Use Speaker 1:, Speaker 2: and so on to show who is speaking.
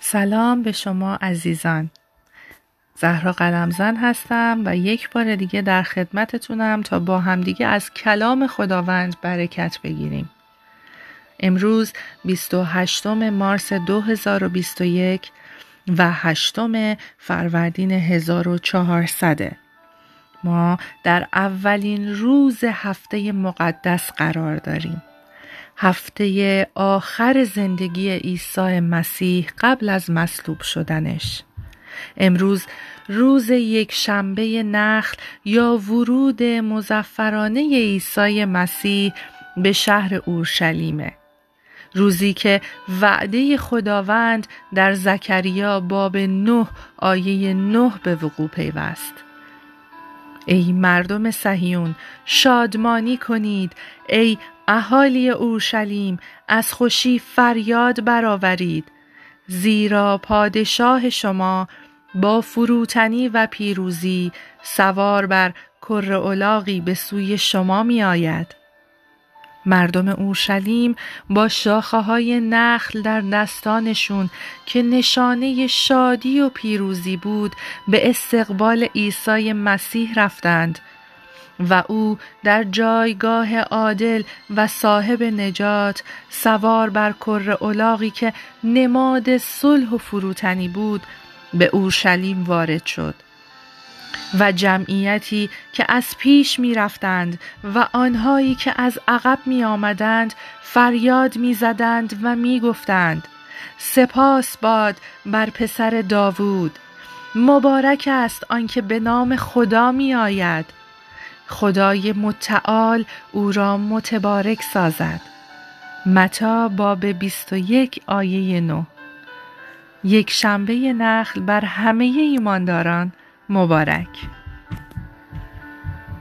Speaker 1: سلام به شما عزیزان. زهرا قلمزن هستم و یک بار دیگه در خدمتتونم تا با همدیگه از کلام خداوند برکت بگیریم. امروز 28 مارس 2021 و 8 فروردین 1400 ما در اولین روز هفته مقدس قرار داریم. هفته آخر زندگی عیسی مسیح قبل از مصلوب شدنش. امروز روز یک شنبه نخل یا ورود مزفرانه عیسی مسیح به شهر اورشلیمه. روزی که وعده خداوند در زکریا باب نه آیه نه به وقوع پیوست. ای مردم صهیون شادمانی کنید. ای اهالی اورشلیم از خوشی فریاد برآورید زیرا پادشاه شما با فروتنی و پیروزی سوار بر کر اولاغی به سوی شما می آید. مردم اورشلیم با شاخه های نخل در دستانشون که نشانه شادی و پیروزی بود به استقبال عیسی مسیح رفتند و او در جایگاه عادل و صاحب نجات سوار بر کر اولاغی که نماد صلح و فروتنی بود به اورشلیم وارد شد و جمعیتی که از پیش می رفتند و آنهایی که از عقب می آمدند فریاد می زدند و می گفتند سپاس باد بر پسر داوود مبارک است آنکه به نام خدا می آید خدای متعال او را متبارک سازد. متا باب 21 آیه 9 یک شنبه نخل بر همه ایمانداران مبارک.